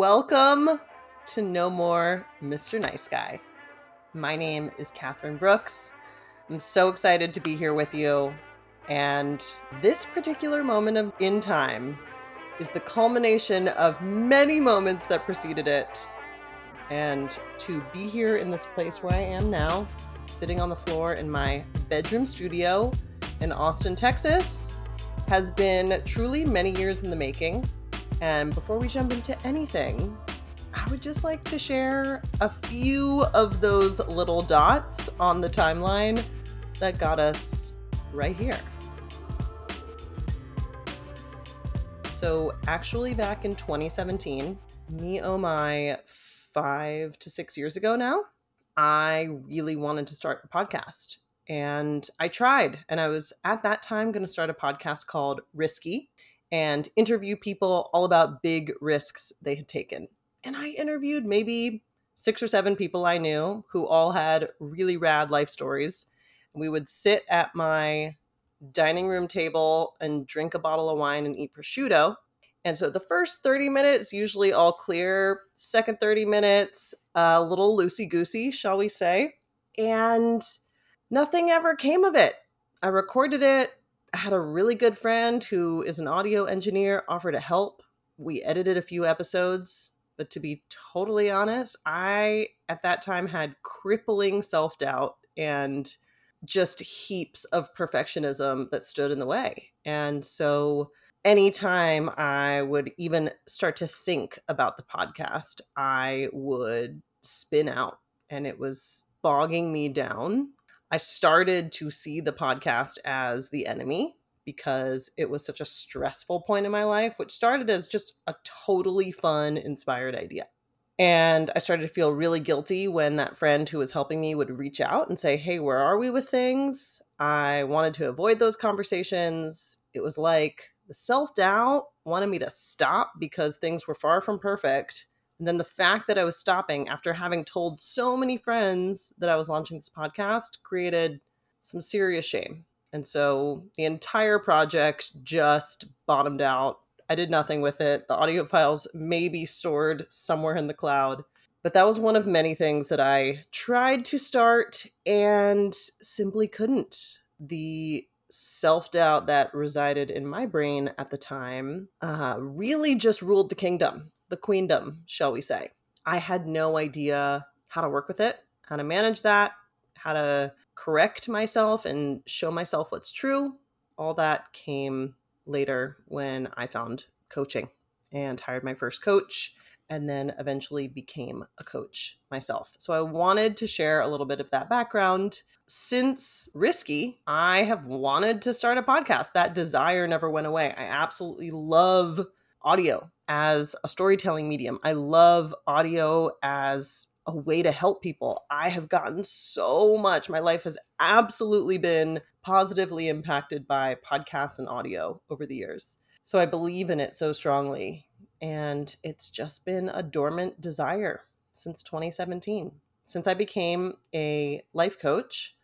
Welcome to No More Mr. Nice Guy. My name is Katherine Brooks. I'm so excited to be here with you. And this particular moment of in time is the culmination of many moments that preceded it. And to be here in this place where I am now, sitting on the floor in my bedroom studio in Austin, Texas, has been truly many years in the making. And before we jump into anything, I would just like to share a few of those little dots on the timeline that got us right here. So, actually, back in 2017, me oh my, five to six years ago now, I really wanted to start a podcast. And I tried, and I was at that time going to start a podcast called Risky and interview people all about big risks they had taken. And I interviewed maybe six or seven people I knew who all had really rad life stories. We would sit at my dining room table and drink a bottle of wine and eat prosciutto. And so the first 30 minutes, usually all clear. Second 30 minutes, a little loosey goosey, shall we say. And nothing ever came of it. I recorded it, had a really good friend who is an audio engineer offer to help. We edited a few episodes, but to be totally honest, I at that time had crippling self doubt and just heaps of perfectionism that stood in the way. And so anytime I would even start to think about the podcast, I would spin out and it was bogging me down I started to see the podcast as the enemy because it was such a stressful point in my life, which started as just a totally fun, inspired idea. And I started to feel really guilty when that friend who was helping me would reach out and say, Hey, where are we with things? I wanted to avoid those conversations. It was like the self doubt wanted me to stop because things were far from perfect. And then the fact that I was stopping after having told so many friends that I was launching this podcast created some serious shame. And so the entire project just bottomed out. I did nothing with it. The audio files may be stored somewhere in the cloud. But that was one of many things that I tried to start and simply couldn't. The self doubt that resided in my brain at the time uh, really just ruled the kingdom the queendom, shall we say. I had no idea how to work with it, how to manage that, how to correct myself and show myself what's true. All that came later when I found coaching and hired my first coach and then eventually became a coach myself. So I wanted to share a little bit of that background. Since Risky, I have wanted to start a podcast. That desire never went away. I absolutely love audio as a storytelling medium. I love audio as a way to help people. I have gotten so much. My life has absolutely been positively impacted by podcasts and audio over the years. So I believe in it so strongly. And it's just been a dormant desire since 2017. Since I became a life coach,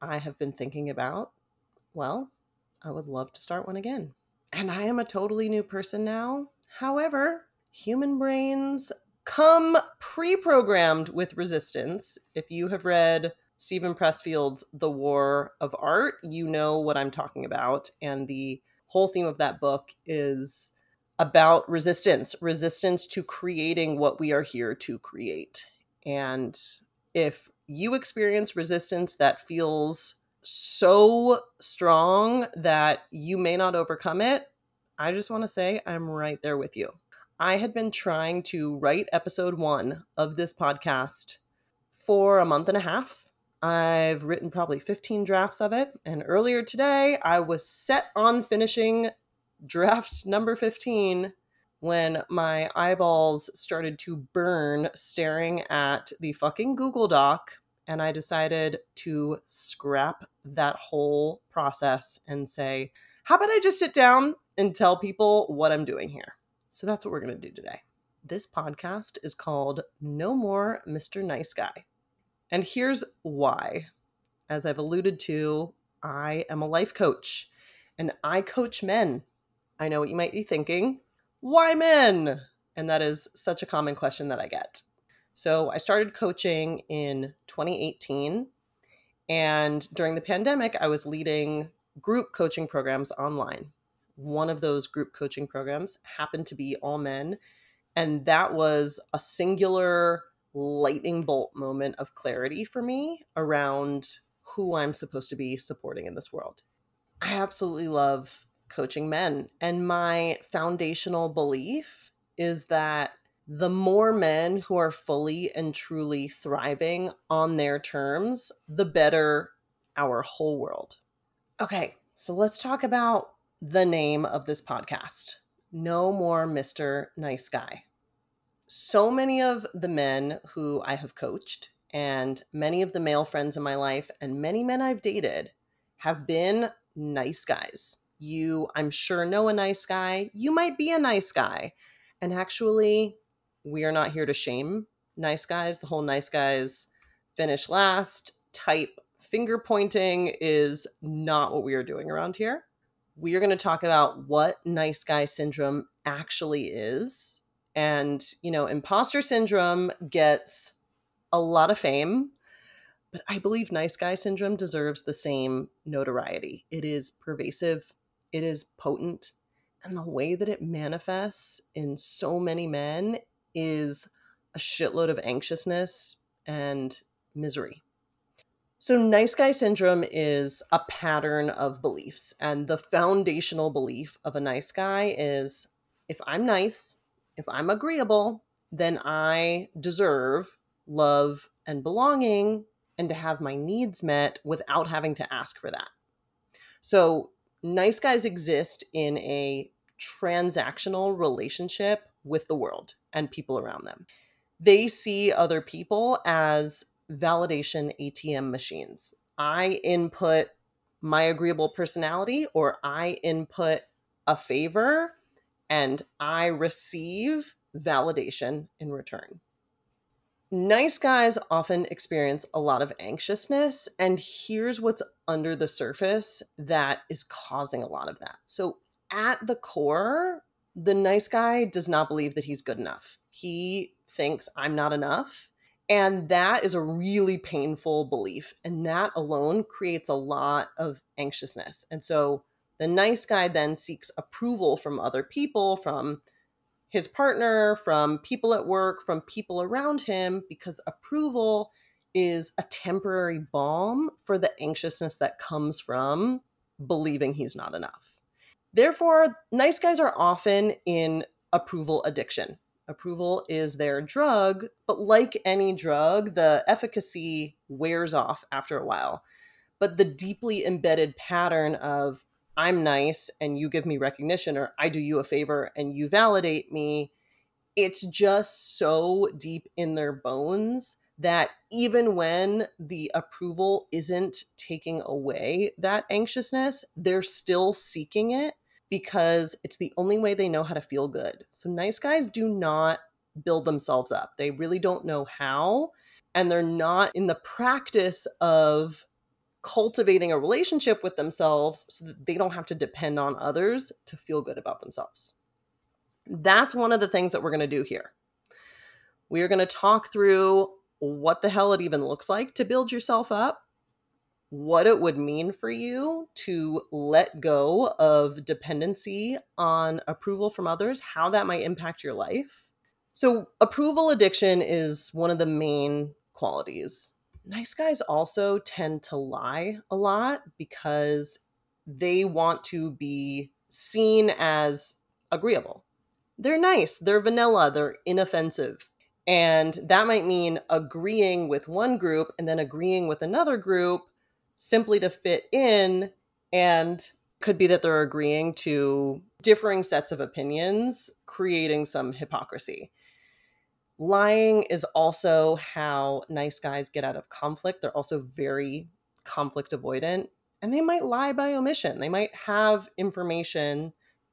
I have been thinking about, well, I would love to start one again. And I am a totally new person now. However, human brains come pre programmed with resistance. If you have read Steven Pressfield's The War of Art, you know what I'm talking about. And the whole theme of that book is about resistance resistance to creating what we are here to create. And if you experience resistance that feels so strong that you may not overcome it, I just want to say I'm right there with you. I had been trying to write episode one of this podcast for a month and a half. I've written probably 15 drafts of it. And earlier today, I was set on finishing draft number 15 when my eyeballs started to burn staring at the fucking Google Doc. And I decided to scrap that whole process and say, how about I just sit down and tell people what I'm doing here? So that's what we're going to do today. This podcast is called No More Mr. Nice Guy. And here's why. As I've alluded to, I am a life coach and I coach men. I know what you might be thinking. Why men? And that is such a common question that I get. So I started coaching in 2018. And during the pandemic, I was leading group coaching programs online. One of those group coaching programs happened to be all men. And that was a singular lightning bolt moment of clarity for me around who I'm supposed to be supporting in this world. I absolutely love coaching men. And my foundational belief is that the more men who are fully and truly thriving on their terms, the better our whole world. Okay, so let's talk about the name of this podcast No More Mr. Nice Guy. So many of the men who I have coached, and many of the male friends in my life, and many men I've dated have been nice guys. You, I'm sure, know a nice guy. You might be a nice guy. And actually, we are not here to shame nice guys. The whole nice guys finish last type finger pointing is not what we are doing around here. We are going to talk about what nice guy syndrome actually is. And, you know, imposter syndrome gets a lot of fame, but I believe nice guy syndrome deserves the same notoriety. It is pervasive, it is potent, and the way that it manifests in so many men is a shitload of anxiousness and misery. So, nice guy syndrome is a pattern of beliefs. And the foundational belief of a nice guy is if I'm nice, if I'm agreeable, then I deserve love and belonging and to have my needs met without having to ask for that. So, nice guys exist in a transactional relationship with the world and people around them. They see other people as validation ATM machines. I input my agreeable personality or I input a favor and I receive validation in return. Nice guys often experience a lot of anxiousness, and here's what's under the surface that is causing a lot of that. So, at the core, the nice guy does not believe that he's good enough. He thinks I'm not enough. And that is a really painful belief. And that alone creates a lot of anxiousness. And so the nice guy then seeks approval from other people, from his partner, from people at work, from people around him, because approval is a temporary balm for the anxiousness that comes from believing he's not enough. Therefore, nice guys are often in approval addiction. Approval is their drug, but like any drug, the efficacy wears off after a while. But the deeply embedded pattern of I'm nice and you give me recognition, or I do you a favor and you validate me, it's just so deep in their bones that even when the approval isn't taking away that anxiousness, they're still seeking it because it's the only way they know how to feel good. So nice guys do not build themselves up. They really don't know how and they're not in the practice of cultivating a relationship with themselves so that they don't have to depend on others to feel good about themselves. That's one of the things that we're going to do here. We are going to talk through what the hell it even looks like to build yourself up what it would mean for you to let go of dependency on approval from others, how that might impact your life. So, approval addiction is one of the main qualities. Nice guys also tend to lie a lot because they want to be seen as agreeable. They're nice, they're vanilla, they're inoffensive. And that might mean agreeing with one group and then agreeing with another group simply to fit in and could be that they're agreeing to differing sets of opinions, creating some hypocrisy. Lying is also how nice guys get out of conflict. They're also very conflict avoidant and they might lie by omission. They might have information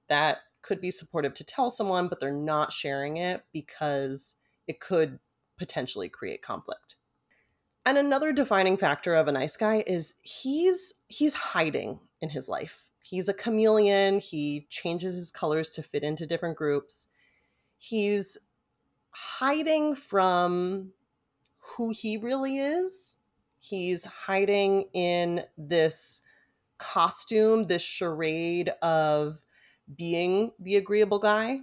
that could be supportive to tell someone, but they're not sharing it because it could potentially create conflict. And another defining factor of a nice guy is he's he's hiding in his life. He's a chameleon, he changes his colors to fit into different groups. he's hiding from who he really is. He's hiding in this costume, this charade of being the agreeable guy.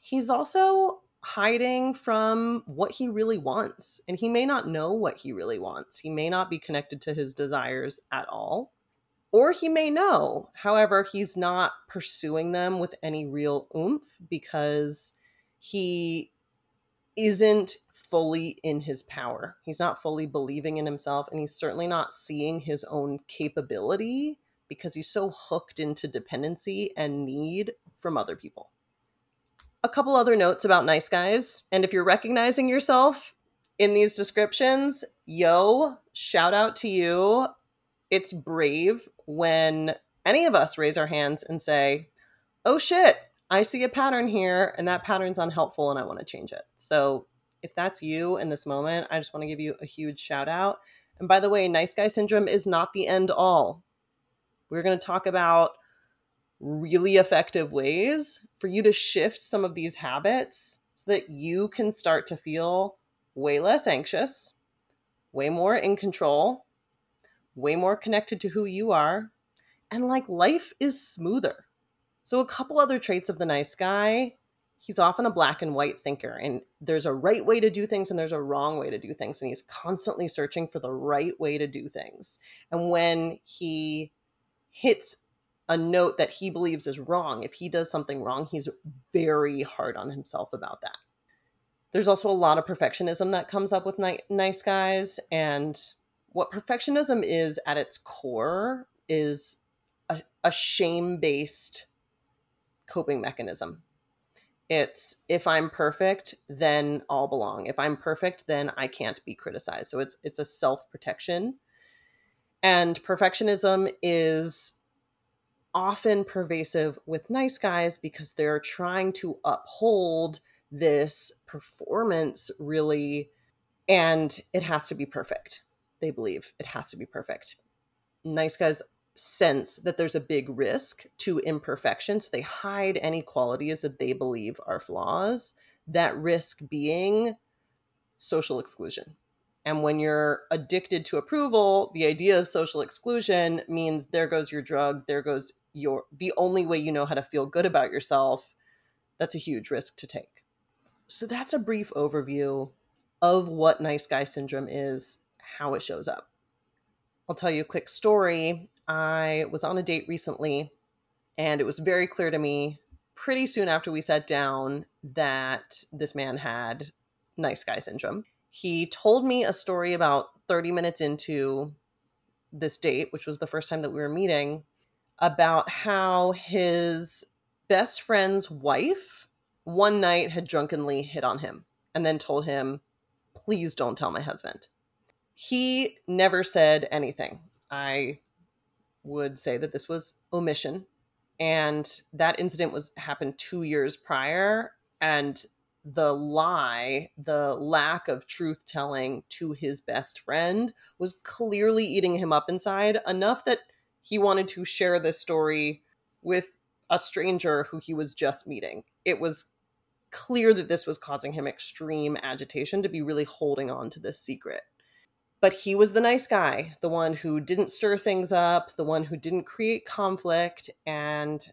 He's also hiding from what he really wants. And he may not know what he really wants. He may not be connected to his desires at all. Or he may know. However, he's not pursuing them with any real oomph because he isn't fully in his power. He's not fully believing in himself, and he's certainly not seeing his own capability because he's so hooked into dependency and need from other people. A couple other notes about nice guys, and if you're recognizing yourself in these descriptions, yo, shout out to you. It's brave when any of us raise our hands and say, oh shit, I see a pattern here and that pattern's unhelpful and I want to change it. So if that's you in this moment, I just want to give you a huge shout out. And by the way, nice guy syndrome is not the end all. We're going to talk about really effective ways for you to shift some of these habits so that you can start to feel way less anxious, way more in control, way more connected to who you are, and like life is smoother. So, a couple other traits of the nice guy he's often a black and white thinker, and there's a right way to do things and there's a wrong way to do things. And he's constantly searching for the right way to do things. And when he hits a note that he believes is wrong, if he does something wrong, he's very hard on himself about that. There's also a lot of perfectionism that comes up with ni- nice guys. And what perfectionism is at its core is a, a shame based coping mechanism. It's if I'm perfect, then I'll belong. If I'm perfect, then I can't be criticized. So it's it's a self-protection. And perfectionism is often pervasive with nice guys because they're trying to uphold this performance really and it has to be perfect. They believe it has to be perfect. Nice guys sense that there's a big risk to imperfection. So they hide any qualities that they believe are flaws, that risk being social exclusion. And when you're addicted to approval, the idea of social exclusion means there goes your drug, there goes your the only way you know how to feel good about yourself. That's a huge risk to take. So that's a brief overview of what nice guy syndrome is, how it shows up. I'll tell you a quick story I was on a date recently, and it was very clear to me pretty soon after we sat down that this man had nice guy syndrome. He told me a story about 30 minutes into this date, which was the first time that we were meeting, about how his best friend's wife one night had drunkenly hit on him and then told him, Please don't tell my husband. He never said anything. I would say that this was omission and that incident was happened 2 years prior and the lie, the lack of truth telling to his best friend was clearly eating him up inside enough that he wanted to share this story with a stranger who he was just meeting. It was clear that this was causing him extreme agitation to be really holding on to this secret but he was the nice guy, the one who didn't stir things up, the one who didn't create conflict. And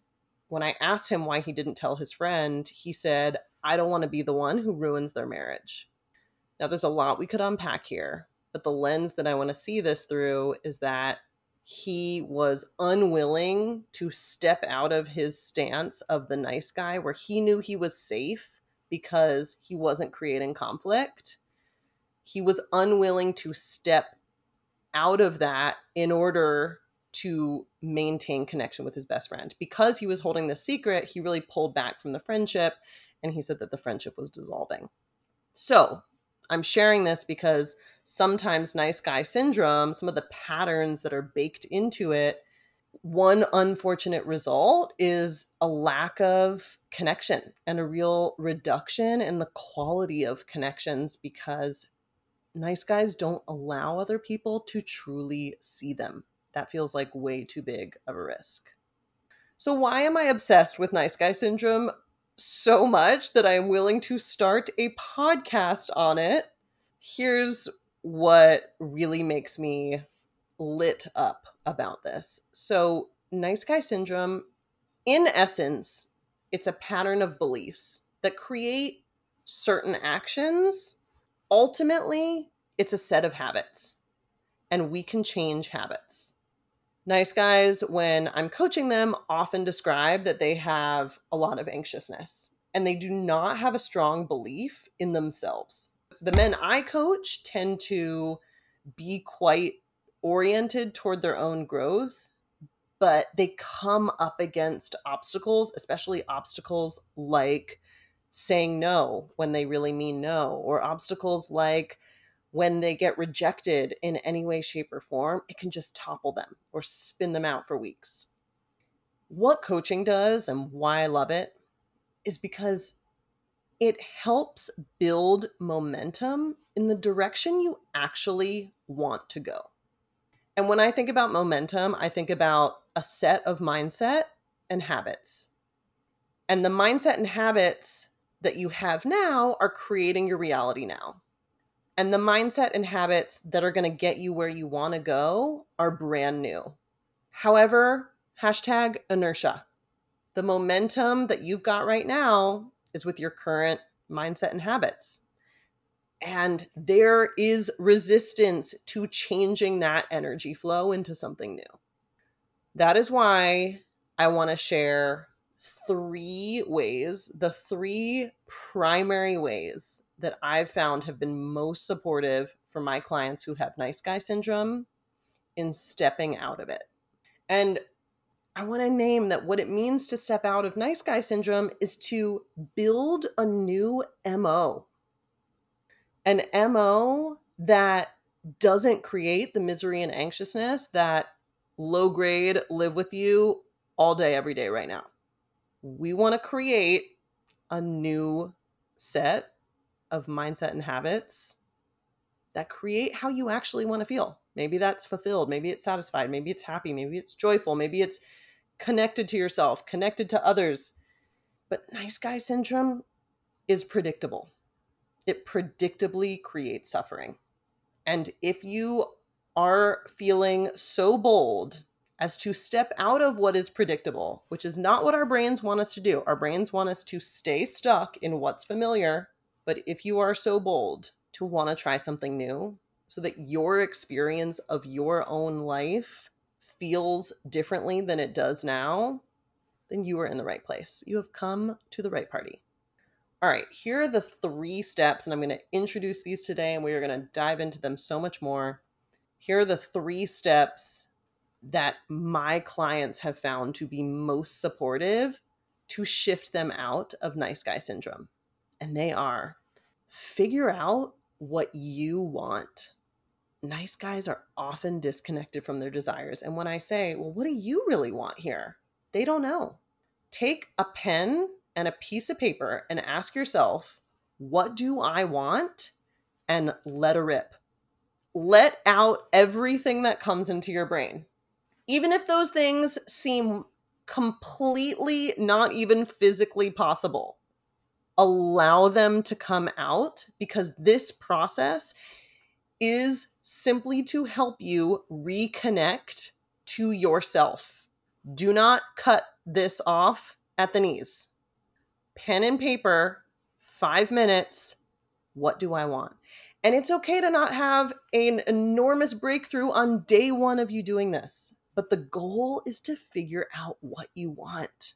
when I asked him why he didn't tell his friend, he said, I don't want to be the one who ruins their marriage. Now, there's a lot we could unpack here, but the lens that I want to see this through is that he was unwilling to step out of his stance of the nice guy where he knew he was safe because he wasn't creating conflict he was unwilling to step out of that in order to maintain connection with his best friend. Because he was holding the secret, he really pulled back from the friendship and he said that the friendship was dissolving. So, I'm sharing this because sometimes nice guy syndrome, some of the patterns that are baked into it, one unfortunate result is a lack of connection and a real reduction in the quality of connections because nice guys don't allow other people to truly see them. That feels like way too big of a risk. So, why am I obsessed with nice guy syndrome? so much that I am willing to start a podcast on it. Here's what really makes me lit up about this. So, nice guy syndrome, in essence, it's a pattern of beliefs that create certain actions. Ultimately, it's a set of habits, and we can change habits. Nice guys, when I'm coaching them, often describe that they have a lot of anxiousness and they do not have a strong belief in themselves. The men I coach tend to be quite oriented toward their own growth, but they come up against obstacles, especially obstacles like saying no when they really mean no, or obstacles like when they get rejected in any way, shape, or form, it can just topple them or spin them out for weeks. What coaching does and why I love it is because it helps build momentum in the direction you actually want to go. And when I think about momentum, I think about a set of mindset and habits. And the mindset and habits that you have now are creating your reality now. And the mindset and habits that are going to get you where you want to go are brand new. However, hashtag inertia. The momentum that you've got right now is with your current mindset and habits and there is resistance to changing that energy flow into something new. That is why I want to share three ways, the three primary ways that I've found have been most supportive for my clients who have nice guy syndrome in stepping out of it. And I want to name that what it means to step out of nice guy syndrome is to build a new MO an MO that doesn't create the misery and anxiousness that low grade live with you all day, every day, right now. We want to create a new set of mindset and habits that create how you actually want to feel. Maybe that's fulfilled, maybe it's satisfied, maybe it's happy, maybe it's joyful, maybe it's connected to yourself, connected to others. But nice guy syndrome is predictable it predictably creates suffering. And if you are feeling so bold as to step out of what is predictable, which is not what our brains want us to do, our brains want us to stay stuck in what's familiar. But if you are so bold to want to try something new so that your experience of your own life feels differently than it does now, then you are in the right place. You have come to the right party. All right, here are the three steps, and I'm going to introduce these today, and we are going to dive into them so much more. Here are the three steps that my clients have found to be most supportive to shift them out of nice guy syndrome. And they are figure out what you want. Nice guys are often disconnected from their desires. And when I say, well, what do you really want here? They don't know. Take a pen and a piece of paper and ask yourself, what do I want? And let a rip. Let out everything that comes into your brain. Even if those things seem completely not even physically possible, allow them to come out because this process is simply to help you reconnect to yourself. Do not cut this off at the knees pen and paper, five minutes. What do I want? And it's okay to not have an enormous breakthrough on day one of you doing this. But the goal is to figure out what you want.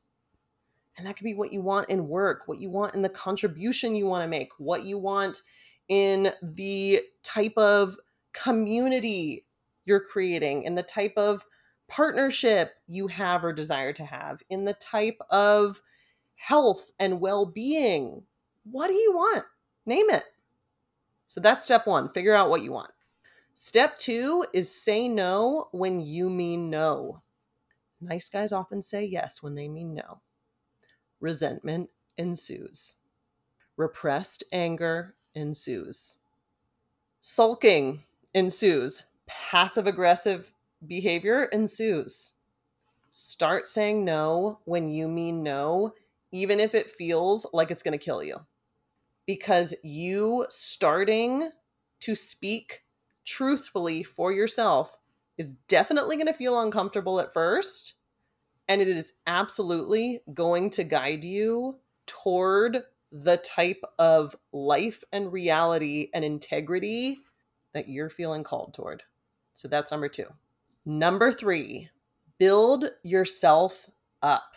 And that could be what you want in work, what you want in the contribution you want to make, what you want in the type of community you're creating, in the type of partnership you have or desire to have, in the type of health and well being. What do you want? Name it. So that's step one figure out what you want. Step two is say no when you mean no. Nice guys often say yes when they mean no. Resentment ensues. Repressed anger ensues. Sulking ensues. Passive aggressive behavior ensues. Start saying no when you mean no even if it feels like it's going to kill you. Because you starting to speak truthfully for yourself is definitely going to feel uncomfortable at first. And it is absolutely going to guide you toward the type of life and reality and integrity that you're feeling called toward. So that's number two. Number three, build yourself up.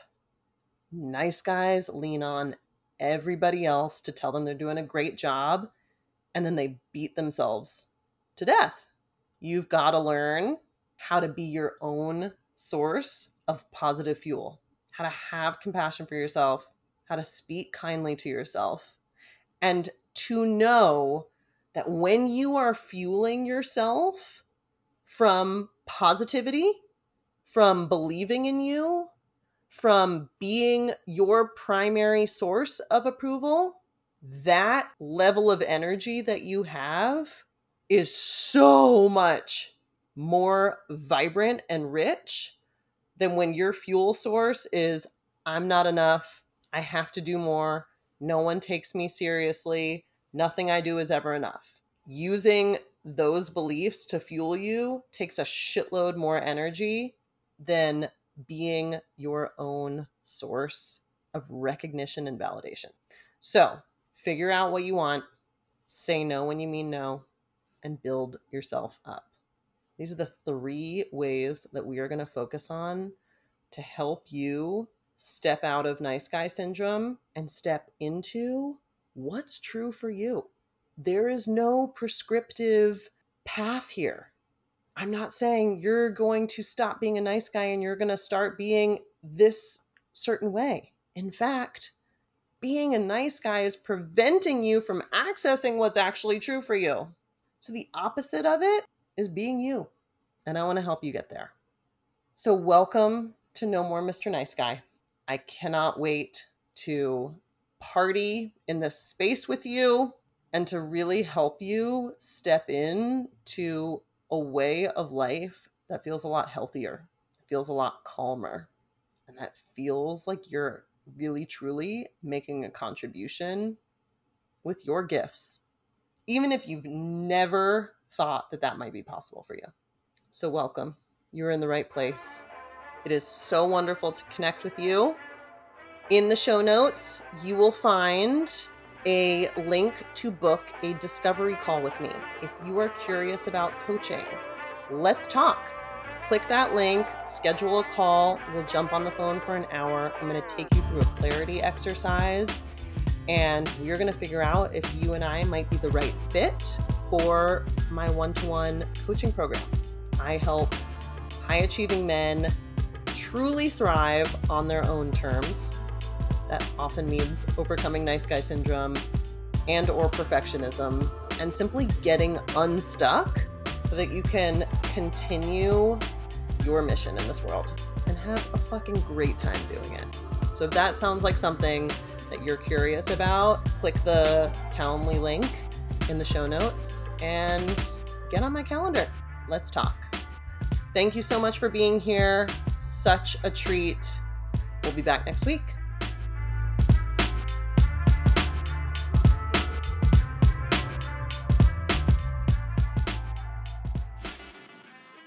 Nice guys lean on everybody else to tell them they're doing a great job, and then they beat themselves to death. You've got to learn how to be your own source of positive fuel, how to have compassion for yourself, how to speak kindly to yourself, and to know that when you are fueling yourself from positivity, from believing in you, from being your primary source of approval, that level of energy that you have is so much more vibrant and rich than when your fuel source is I'm not enough, I have to do more. No one takes me seriously. Nothing I do is ever enough. Using those beliefs to fuel you takes a shitload more energy than being your own source of recognition and validation. So, figure out what you want, say no when you mean no, and build yourself up. These are the three ways that we are going to focus on to help you step out of nice guy syndrome and step into what's true for you. There is no prescriptive path here. I'm not saying you're going to stop being a nice guy and you're going to start being this certain way. In fact, being a nice guy is preventing you from accessing what's actually true for you. So the opposite of it is being you. And I want to help you get there. So, welcome to No More Mr. Nice Guy. I cannot wait to party in this space with you and to really help you step in to a way of life that feels a lot healthier, feels a lot calmer, and that feels like you're really truly making a contribution with your gifts, even if you've never thought that that might be possible for you. So, welcome. You're in the right place. It is so wonderful to connect with you. In the show notes, you will find a link to book a discovery call with me. If you are curious about coaching, let's talk. Click that link, schedule a call. We'll jump on the phone for an hour. I'm going to take you through a clarity exercise, and we're going to figure out if you and I might be the right fit for my one to one coaching program. I help high achieving men truly thrive on their own terms. That often means overcoming nice guy syndrome and or perfectionism and simply getting unstuck so that you can continue your mission in this world and have a fucking great time doing it. So if that sounds like something that you're curious about, click the Calendly link in the show notes and get on my calendar. Let's talk. Thank you so much for being here. Such a treat. We'll be back next week.